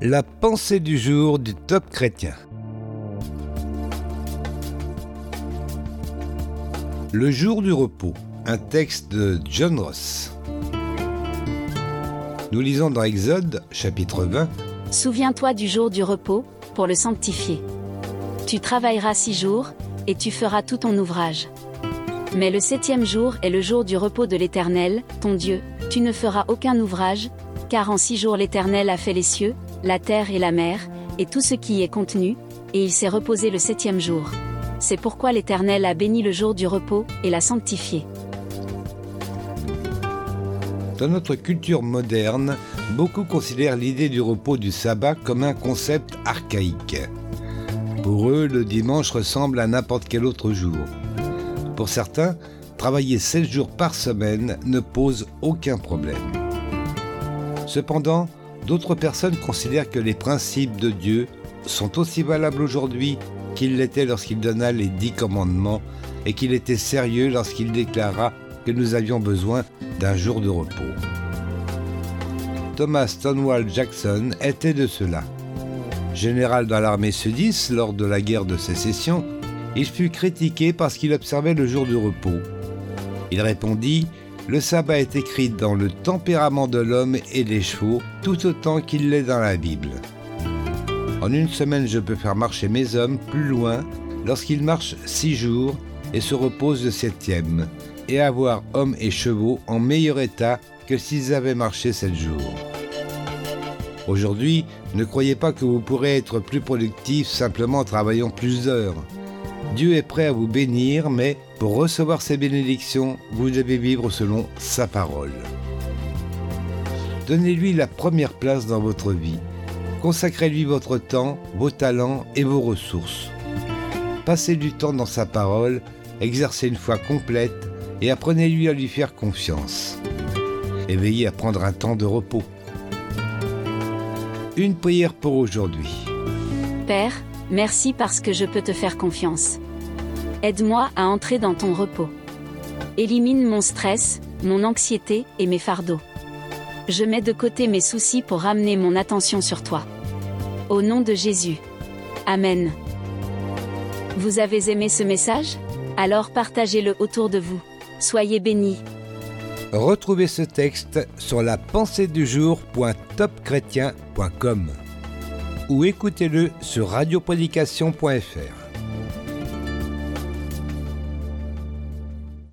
La pensée du jour du top chrétien. Le jour du repos, un texte de John Ross. Nous lisons dans Exode, chapitre 20. Souviens-toi du jour du repos, pour le sanctifier. Tu travailleras six jours, et tu feras tout ton ouvrage. Mais le septième jour est le jour du repos de l'Éternel, ton Dieu, tu ne feras aucun ouvrage, car en six jours l'Éternel a fait les cieux, la terre et la mer, et tout ce qui y est contenu, et il s'est reposé le septième jour. C'est pourquoi l'Éternel a béni le jour du repos, et l'a sanctifié. Dans notre culture moderne, beaucoup considèrent l'idée du repos du sabbat comme un concept archaïque. Pour eux, le dimanche ressemble à n'importe quel autre jour. Pour certains, travailler 7 jours par semaine ne pose aucun problème. Cependant, d'autres personnes considèrent que les principes de Dieu sont aussi valables aujourd'hui qu'ils l'étaient lorsqu'il donna les dix commandements et qu'il était sérieux lorsqu'il déclara que nous avions besoin d'un jour de repos. Thomas Stonewall Jackson était de cela. Général dans l'armée sudiste lors de la guerre de sécession, il fut critiqué parce qu'il observait le jour de repos. Il répondit le sabbat est écrit dans le tempérament de l'homme et des chevaux, tout autant qu'il l'est dans la Bible. En une semaine, je peux faire marcher mes hommes plus loin lorsqu'ils marchent six jours et se reposent le septième, et avoir hommes et chevaux en meilleur état que s'ils avaient marché sept jours. Aujourd'hui, ne croyez pas que vous pourrez être plus productif simplement en travaillant plus d'heures. Dieu est prêt à vous bénir, mais pour recevoir ses bénédictions, vous devez vivre selon sa parole. Donnez-lui la première place dans votre vie. Consacrez-lui votre temps, vos talents et vos ressources. Passez du temps dans sa parole, exercez une foi complète et apprenez-lui à lui faire confiance. Et veillez à prendre un temps de repos. Une prière pour aujourd'hui. Père, merci parce que je peux te faire confiance. Aide-moi à entrer dans ton repos. Élimine mon stress, mon anxiété et mes fardeaux. Je mets de côté mes soucis pour ramener mon attention sur toi. Au nom de Jésus. Amen. Vous avez aimé ce message? Alors partagez-le autour de vous. Soyez bénis. Retrouvez ce texte sur la ou écoutez-le sur radioprédication.fr.